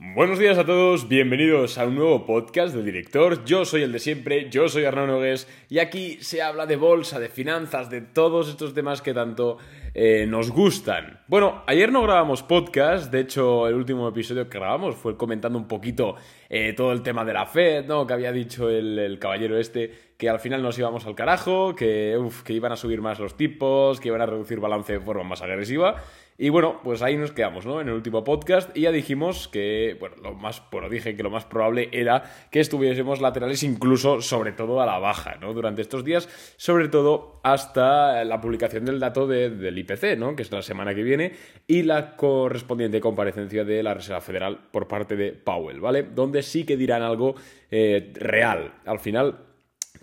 Buenos días a todos, bienvenidos a un nuevo podcast del director. Yo soy el de siempre, yo soy Arnaud Nogués y aquí se habla de bolsa, de finanzas, de todos estos temas que tanto eh, nos gustan. Bueno, ayer no grabamos podcast, de hecho el último episodio que grabamos fue comentando un poquito eh, todo el tema de la Fed, ¿no? Que había dicho el, caballero este que al final nos íbamos al carajo, que, iban a subir más los tipos, que iban a reducir balance de forma más agresiva. Y bueno, pues ahí nos quedamos, ¿no? En el último podcast y ya dijimos que, bueno, lo más, bueno, dije que lo más probable era que estuviésemos laterales incluso, sobre todo a la baja, ¿no? Durante estos días, sobre todo hasta la publicación del dato del Que es la semana que viene y la correspondiente comparecencia de la Reserva Federal por parte de Powell, ¿vale? Donde sí que dirán algo eh, real. Al final,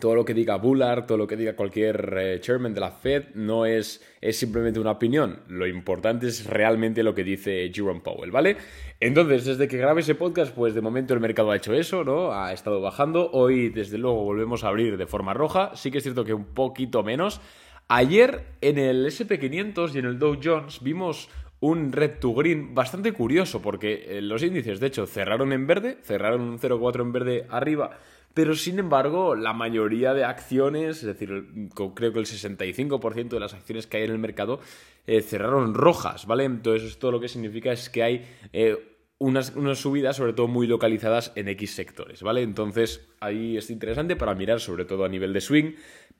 todo lo que diga Bullard, todo lo que diga cualquier eh, chairman de la Fed no es, es, simplemente una opinión. Lo importante es realmente lo que dice Jerome Powell, ¿vale? Entonces, desde que grabé ese podcast, pues de momento el mercado ha hecho eso, ¿no? Ha estado bajando. Hoy, desde luego, volvemos a abrir de forma roja. Sí que es cierto que un poquito menos. Ayer en el SP500 y en el Dow Jones vimos un red to green bastante curioso porque eh, los índices de hecho cerraron en verde, cerraron un 0,4 en verde arriba pero sin embargo, la mayoría de acciones, es decir, creo que el 65% de las acciones que hay en el mercado eh, cerraron rojas, ¿vale? Entonces, esto lo que significa es que hay eh, unas, unas, subidas, sobre todo muy localizadas en X sectores, ¿vale? Entonces, ahí es interesante para mirar, sobre todo a nivel de swing.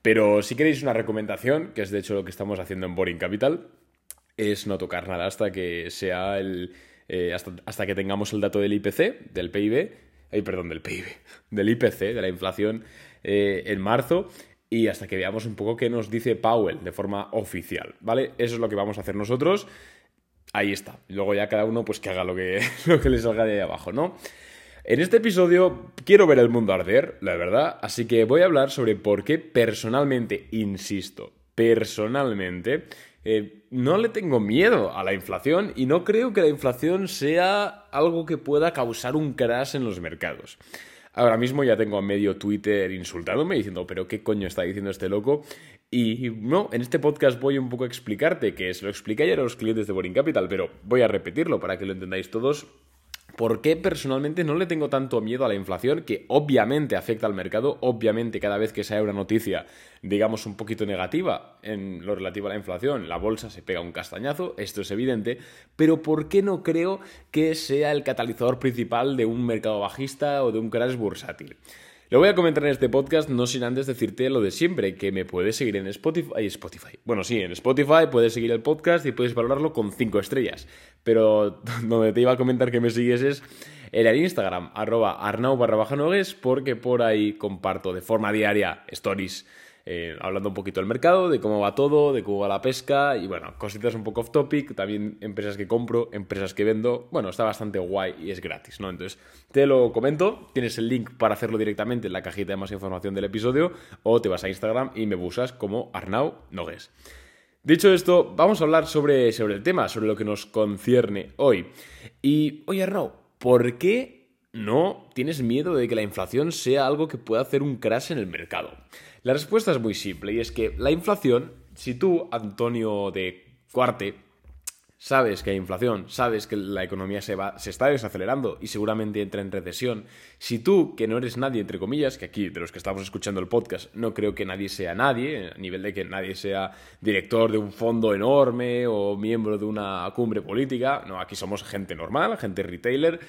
Pero si queréis una recomendación, que es de hecho lo que estamos haciendo en Boring Capital, es no tocar nada hasta que sea el. Eh, hasta, hasta que tengamos el dato del IPC, del PIB, perdón, del PIB, del IPC, de la inflación eh, en marzo y hasta que veamos un poco qué nos dice Powell de forma oficial, ¿vale? Eso es lo que vamos a hacer nosotros. Ahí está. Luego ya cada uno pues que haga lo que, lo que le salga de ahí abajo, ¿no? En este episodio quiero ver el mundo arder, la verdad, así que voy a hablar sobre por qué personalmente, insisto, personalmente, eh, no le tengo miedo a la inflación y no creo que la inflación sea algo que pueda causar un crash en los mercados. Ahora mismo ya tengo a medio Twitter insultándome diciendo, pero qué coño está diciendo este loco. Y no, en este podcast voy un poco a explicarte, que es lo expliqué ayer a los clientes de Boring Capital, pero voy a repetirlo para que lo entendáis todos ¿Por qué personalmente no le tengo tanto miedo a la inflación que obviamente afecta al mercado? Obviamente cada vez que sale una noticia, digamos, un poquito negativa en lo relativo a la inflación, la bolsa se pega un castañazo, esto es evidente, pero ¿por qué no creo que sea el catalizador principal de un mercado bajista o de un crash bursátil? Lo voy a comentar en este podcast, no sin antes decirte lo de siempre, que me puedes seguir en Spotify. Spotify. Bueno, sí, en Spotify puedes seguir el podcast y puedes valorarlo con 5 estrellas. Pero donde te iba a comentar que me sigues es en el Instagram, arroba arnau barra baja porque por ahí comparto de forma diaria stories eh, hablando un poquito del mercado, de cómo va todo, de cómo va la pesca y bueno, cositas un poco off topic, también empresas que compro, empresas que vendo, bueno, está bastante guay y es gratis, ¿no? Entonces, te lo comento, tienes el link para hacerlo directamente en la cajita de más información del episodio o te vas a Instagram y me buscas como Arnau Nogues. Dicho esto, vamos a hablar sobre, sobre el tema, sobre lo que nos concierne hoy. Y, oye Arnau, ¿por qué no tienes miedo de que la inflación sea algo que pueda hacer un crash en el mercado? La respuesta es muy simple y es que la inflación, si tú, Antonio de Cuarte, sabes que hay inflación, sabes que la economía se, va, se está desacelerando y seguramente entra en recesión, si tú, que no eres nadie, entre comillas, que aquí de los que estamos escuchando el podcast, no creo que nadie sea nadie, a nivel de que nadie sea director de un fondo enorme o miembro de una cumbre política, no, aquí somos gente normal, gente retailer,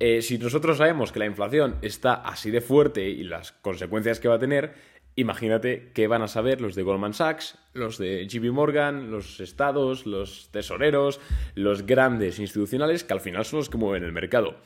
eh, si nosotros sabemos que la inflación está así de fuerte y las consecuencias que va a tener, Imagínate que van a saber los de Goldman Sachs, los de JP Morgan, los estados, los tesoreros, los grandes institucionales que al final son los que mueven el mercado.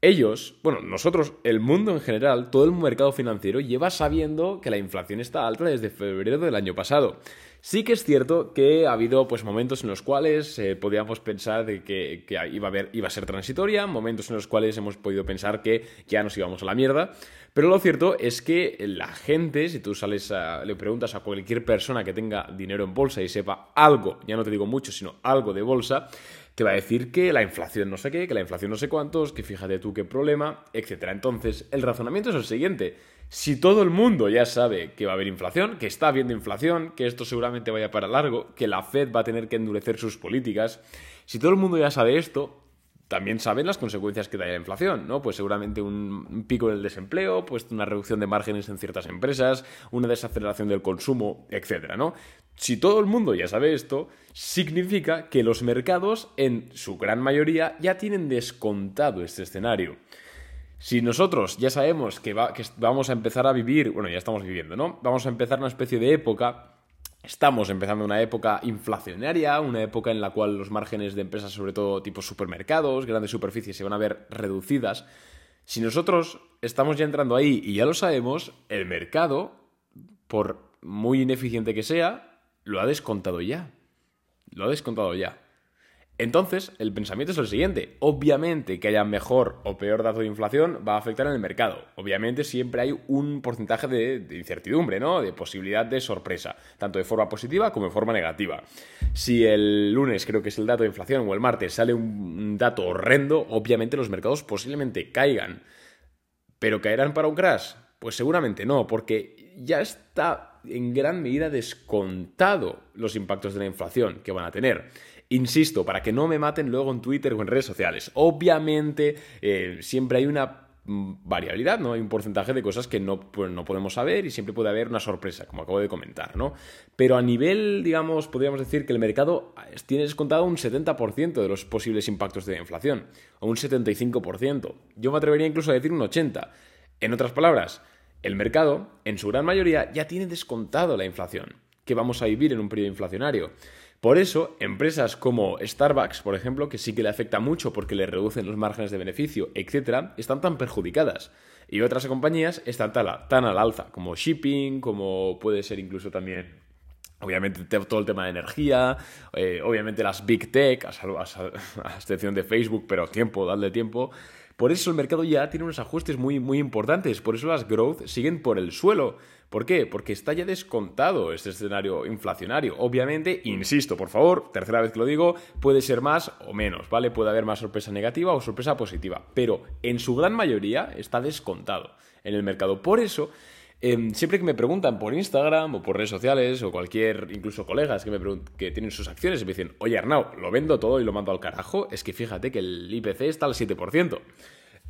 Ellos, bueno, nosotros, el mundo en general, todo el mercado financiero lleva sabiendo que la inflación está alta desde febrero del año pasado. Sí que es cierto que ha habido pues, momentos en los cuales eh, podíamos pensar de que, iba a ser transitoria, momentos en los cuales hemos podido pensar que ya nos íbamos a la mierda, pero lo cierto es que la gente, si tú sales a, le preguntas a cualquier persona que tenga dinero en bolsa y sepa algo, ya no te digo mucho, sino algo de bolsa, te va a decir que la inflación no sé qué, que la inflación no sé cuántos, que fíjate tú qué problema, etc. Entonces, el razonamiento es el siguiente. Si todo el mundo ya sabe que va a haber inflación, que está habiendo inflación, que esto seguramente vaya para largo, que la Fed va a tener que endurecer sus políticas, si todo el mundo ya sabe esto, también saben las consecuencias que da la inflación, ¿no? Pues seguramente un pico del desempleo, pues una reducción de márgenes en ciertas empresas, una desaceleración del consumo, etcétera, ¿no? Si todo el mundo ya sabe esto, significa que los mercados, en su gran mayoría, ya tienen descontado este escenario. Si nosotros ya sabemos que, que vamos a empezar a vivir, bueno, ya estamos viviendo, ¿no? Vamos a empezar una especie de época Estamos empezando una época inflacionaria, una época en la cual los márgenes de empresas, sobre todo tipo supermercados, grandes superficies, se van a ver reducidas. Si nosotros estamos ya entrando ahí y ya lo sabemos, el mercado, por muy ineficiente que sea, lo ha descontado ya. Lo ha descontado ya. Entonces, el pensamiento es el siguiente. Obviamente que haya mejor o peor dato de inflación va a afectar en el mercado. Obviamente siempre hay un porcentaje de, incertidumbre, ¿no? De posibilidad de sorpresa, tanto de forma positiva como de forma negativa. Si el lunes creo que es el dato de inflación o el martes sale un dato horrendo, obviamente los mercados posiblemente caigan. ¿Pero caerán para un crash? Pues seguramente no, porque ya está en gran medida descontado los impactos de la inflación que van a tener. Insisto, para que no me maten luego en Twitter o en redes sociales. Obviamente, eh, siempre hay una mm, variabilidad, ¿no? Hay un porcentaje de cosas que no, pues, no, podemos saber y siempre puede haber una sorpresa, como acabo de comentar, ¿no? Pero a nivel, digamos, podríamos decir que el mercado tiene descontado un 70% de los posibles impactos de la inflación, o un 75%. Yo me atrevería incluso a decir un 80%. En otras palabras, el mercado, en su gran mayoría, ya tiene descontado la inflación, que vamos a vivir en un periodo inflacionario. Por eso, empresas como Starbucks, por ejemplo, que sí que le afecta mucho porque le reducen los márgenes de beneficio, etc., están tan perjudicadas. Y otras compañías están tan, al alza, como shipping, como puede ser incluso también Obviamente todo el tema de energía, eh, obviamente las big tech, a, a, excepción de Facebook, pero tiempo, darle tiempo. Por eso el mercado ya tiene unos ajustes muy, muy importantes, por eso las growth siguen por el suelo. ¿Por qué? Porque está ya descontado este escenario inflacionario. Obviamente, insisto, por favor, tercera vez que lo digo, puede ser más o menos, ¿vale? Puede haber más sorpresa negativa o sorpresa positiva, pero en su gran mayoría está descontado en el mercado. Por eso, em, siempre que me preguntan por Instagram o por redes sociales o cualquier, incluso colegas que, me que tienen sus acciones me dicen, oye Arnau, lo vendo todo y lo mando al carajo, es que fíjate que el IPC está al 7%.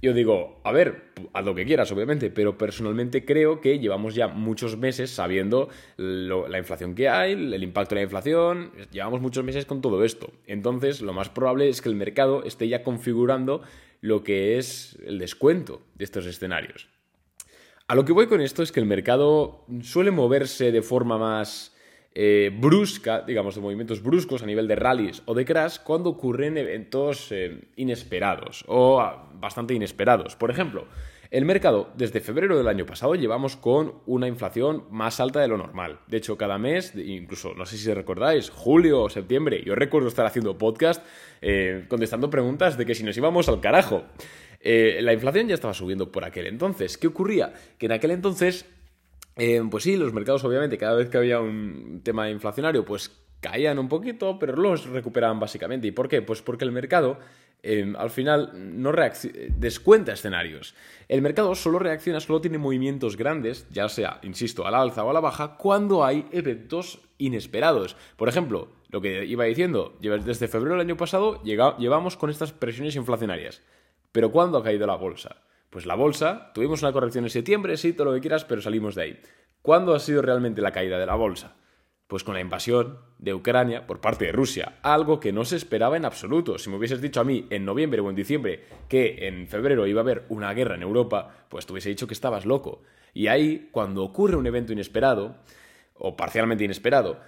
Yo digo, a ver, haz lo que quieras, obviamente, pero personalmente creo que llevamos ya muchos meses sabiendo la inflación que hay, el impacto de la inflación, llevamos muchos meses con todo esto. Entonces, lo más probable es que el mercado esté ya configurando lo que es el descuento de estos escenarios. A lo que voy con esto es que el mercado suele moverse de forma más eh, brusca, digamos, de movimientos bruscos a nivel de rallies o de crash cuando ocurren eventos eh, inesperados o ah, bastante inesperados. Por ejemplo, el mercado, desde febrero del año pasado, llevamos con una inflación más alta de lo normal. De hecho, cada mes, incluso, no sé si recordáis, julio o septiembre, yo recuerdo estar haciendo podcast eh, contestando preguntas de que si nos íbamos al carajo. La inflación ya estaba subiendo por aquel entonces. ¿Qué ocurría? Que en aquel entonces eh, pues sí, los mercados obviamente cada vez que había un tema inflacionario pues caían un poquito, pero los recuperaban básicamente. ¿Y por qué? Pues porque el mercado eh, al final no descuenta escenarios. El mercado solo reacciona, solo tiene movimientos grandes, ya sea, insisto, a la alza o a la baja, cuando hay eventos inesperados. Por ejemplo, lo que iba diciendo, desde febrero del año pasado llevamos con estas presiones inflacionarias. Pero ¿cuándo ha caído la bolsa? Pues la bolsa, tuvimos una corrección en septiembre, sí, todo lo que quieras, pero salimos de ahí. ¿Cuándo ha sido realmente la caída de la bolsa? Pues con la invasión de Ucrania por parte de Rusia, algo que no se esperaba en absoluto. Si me hubieses dicho a mí en noviembre o en diciembre que en febrero iba a haber una guerra en Europa, pues te hubiese dicho que estabas loco. Y ahí, cuando ocurre un evento inesperado, o parcialmente inesperado,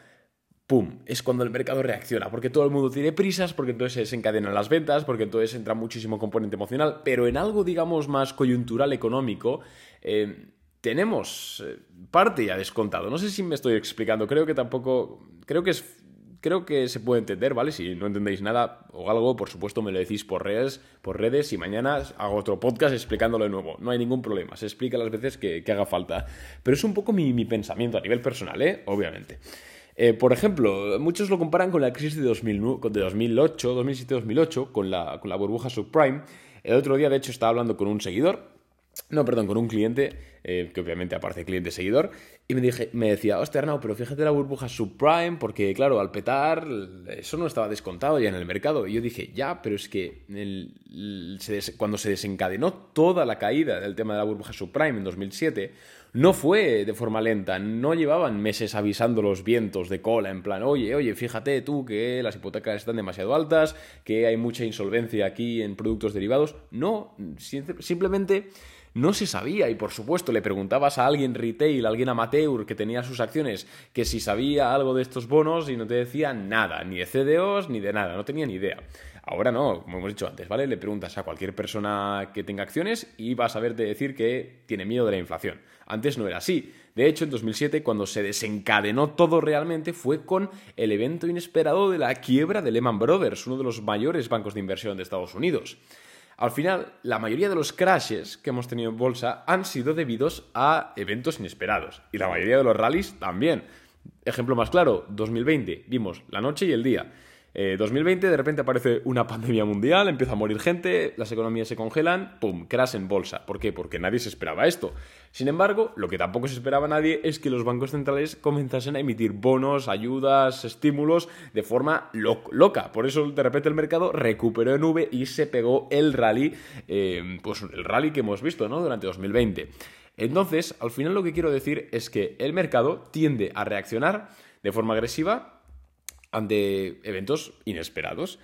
¡pum! Es cuando el mercado reacciona, porque todo el mundo tiene prisas, porque entonces se encadenan las ventas, porque entonces entra muchísimo componente emocional, pero en algo, digamos, más coyuntural económico, eh, tenemos eh, parte ya descontado. No sé si me estoy explicando, creo que tampoco, creo que es... Creo que se puede entender, ¿vale? Si no entendéis nada o algo, por supuesto me lo decís por redes, por redes y mañana hago otro podcast explicándolo de nuevo. No hay ningún problema, se explica las veces que, haga falta. Pero es un poco mi, mi pensamiento a nivel personal, ¿eh? Obviamente. Eh, por ejemplo, muchos lo comparan con la crisis de, 2008, 2007-2008, con la, con la burbuja subprime. El otro día, de hecho, estaba hablando con un seguidor no, perdón, con un cliente, eh, que obviamente aparte cliente seguidor, y me, dije, me decía, hostia, Arnau, pero fíjate la burbuja subprime, porque claro, al petar, eso no estaba descontado ya en el mercado. Y yo dije, ya, pero es que cuando se desencadenó toda la caída del tema de la burbuja subprime en 2007, no fue de forma lenta, no llevaban meses avisando los vientos de cola en plan, oye, oye, fíjate tú que las hipotecas están demasiado altas, que hay mucha insolvencia aquí en productos derivados. No, simplemente no se sabía y por supuesto le preguntabas a alguien retail, a alguien amateur que tenía sus acciones, que si sabía algo de estos bonos y no te decía nada, ni de CDOs ni de nada, no tenía ni idea. Ahora no, como hemos dicho antes, ¿vale? Le preguntas a cualquier persona que tenga acciones y vas a verte decir que tiene miedo de la inflación. Antes no era así. De hecho, en 2007, cuando se desencadenó todo realmente, fue con el evento inesperado de la quiebra de Lehman Brothers, uno de los mayores bancos de inversión de Estados Unidos. Al final, la mayoría de los crashes que hemos tenido en bolsa han sido debidos a eventos inesperados. Y la mayoría de los rallies también. Ejemplo más claro, 2020, vimos la noche y el día. 2020 eh, de repente aparece una pandemia mundial, empieza a morir gente, las economías se congelan, ¡pum! Crash en bolsa. ¿Por qué? Porque nadie se esperaba esto. Sin embargo, lo que tampoco se esperaba nadie es que los bancos centrales comenzasen a emitir bonos, ayudas, estímulos de forma loca. Por eso de repente el mercado recuperó en V y se pegó el rally, eh, pues el rally que hemos visto ¿no? durante 2020. Entonces, al final lo que quiero decir es que el mercado tiende a reaccionar de forma agresiva ante eventos inesperados.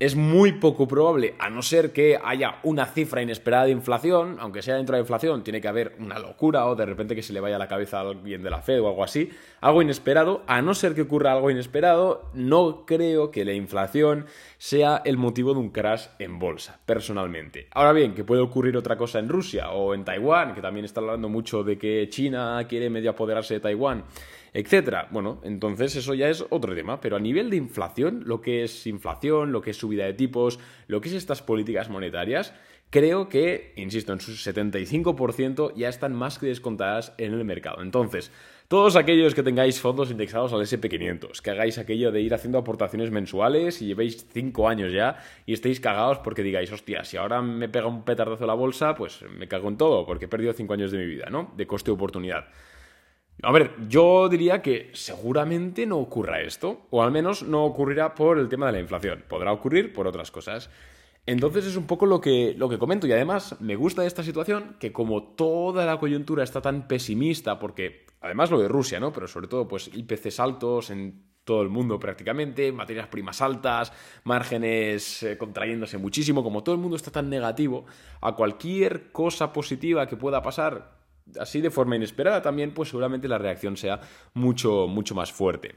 Es muy poco probable, a no ser que haya una cifra inesperada de inflación, aunque sea dentro de la inflación, tiene que haber una locura o de repente que se le vaya la cabeza a alguien de la Fed o algo así, algo inesperado, a no ser que ocurra algo inesperado, no creo que la inflación sea el motivo de un crash en bolsa, personalmente. Ahora bien, que puede ocurrir otra cosa en Rusia o en Taiwán, que también está hablando mucho de que China quiere medio apoderarse de Taiwán etcétera. Bueno, entonces eso ya es otro tema, pero a nivel de inflación, lo que es inflación, lo que es subida de tipos, lo que es estas políticas monetarias, creo que, insisto, en su 75% ya están más que descontadas en el mercado. Entonces, todos aquellos que tengáis fondos indexados al SP500, que hagáis aquello de ir haciendo aportaciones mensuales y llevéis 5 años ya y estéis cagados porque digáis, hostia, si ahora me pega un petardazo la bolsa, pues me cago en todo porque he perdido 5 años de mi vida, ¿no? De coste-oportunidad. A ver, yo diría que seguramente no ocurra esto, o al menos no ocurrirá por el tema de la inflación. Podrá ocurrir por otras cosas. Entonces es un poco lo que, lo que comento y además me gusta de esta situación que como toda la coyuntura está tan pesimista, porque además lo de Rusia, ¿no? Pero sobre todo pues IPCs altos en todo el mundo prácticamente, materias primas altas, márgenes eh, contrayéndose muchísimo, como todo el mundo está tan negativo, a cualquier cosa positiva que pueda pasar, así de forma inesperada también, pues seguramente la reacción sea mucho, mucho más fuerte.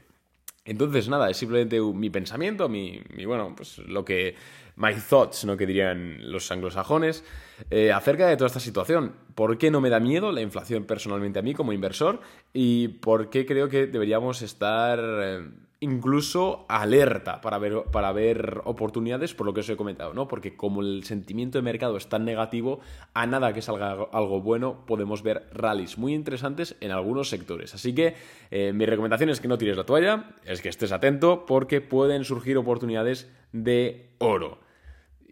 Entonces, nada, es simplemente mi pensamiento, mi, bueno, pues lo que. My thoughts, ¿no? Que dirían los anglosajones, eh, acerca de toda esta situación. ¿Por qué no me da miedo la inflación personalmente a mí como inversor? ¿Y por qué creo que deberíamos estar. Eh, incluso alerta para ver, para ver oportunidades por lo que os he comentado, ¿no? Porque como el sentimiento de mercado es tan negativo, a nada que salga algo bueno, podemos ver rallies muy interesantes en algunos sectores. Así que eh, mi recomendación es que no tires la toalla, es que estés atento porque pueden surgir oportunidades de oro.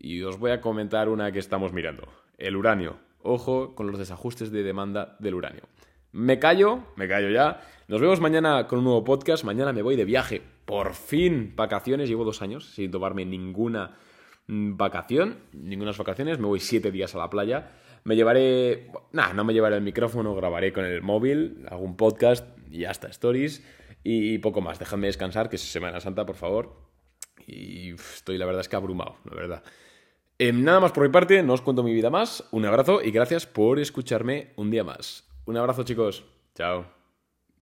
Y os voy a comentar una que estamos mirando, el uranio. Ojo con los desajustes de demanda del uranio. Me callo, me callo ya. Nos vemos mañana con un nuevo podcast. Mañana me voy de viaje. Por fin, vacaciones. Llevo dos años sin tomarme ninguna mm, vacación, ningunas vacaciones. Me voy siete días a la playa. Me llevaré. Nah, no me llevaré el micrófono, grabaré con el móvil, un podcast y hasta stories. Y poco más. Déjame descansar, que es Semana Santa, por favor. Y estoy, la verdad es que abrumado, la verdad. Em, nada más por mi parte, no os cuento mi vida más. Un abrazo y gracias por escucharme un día más. Un abrazo chicos. Chao.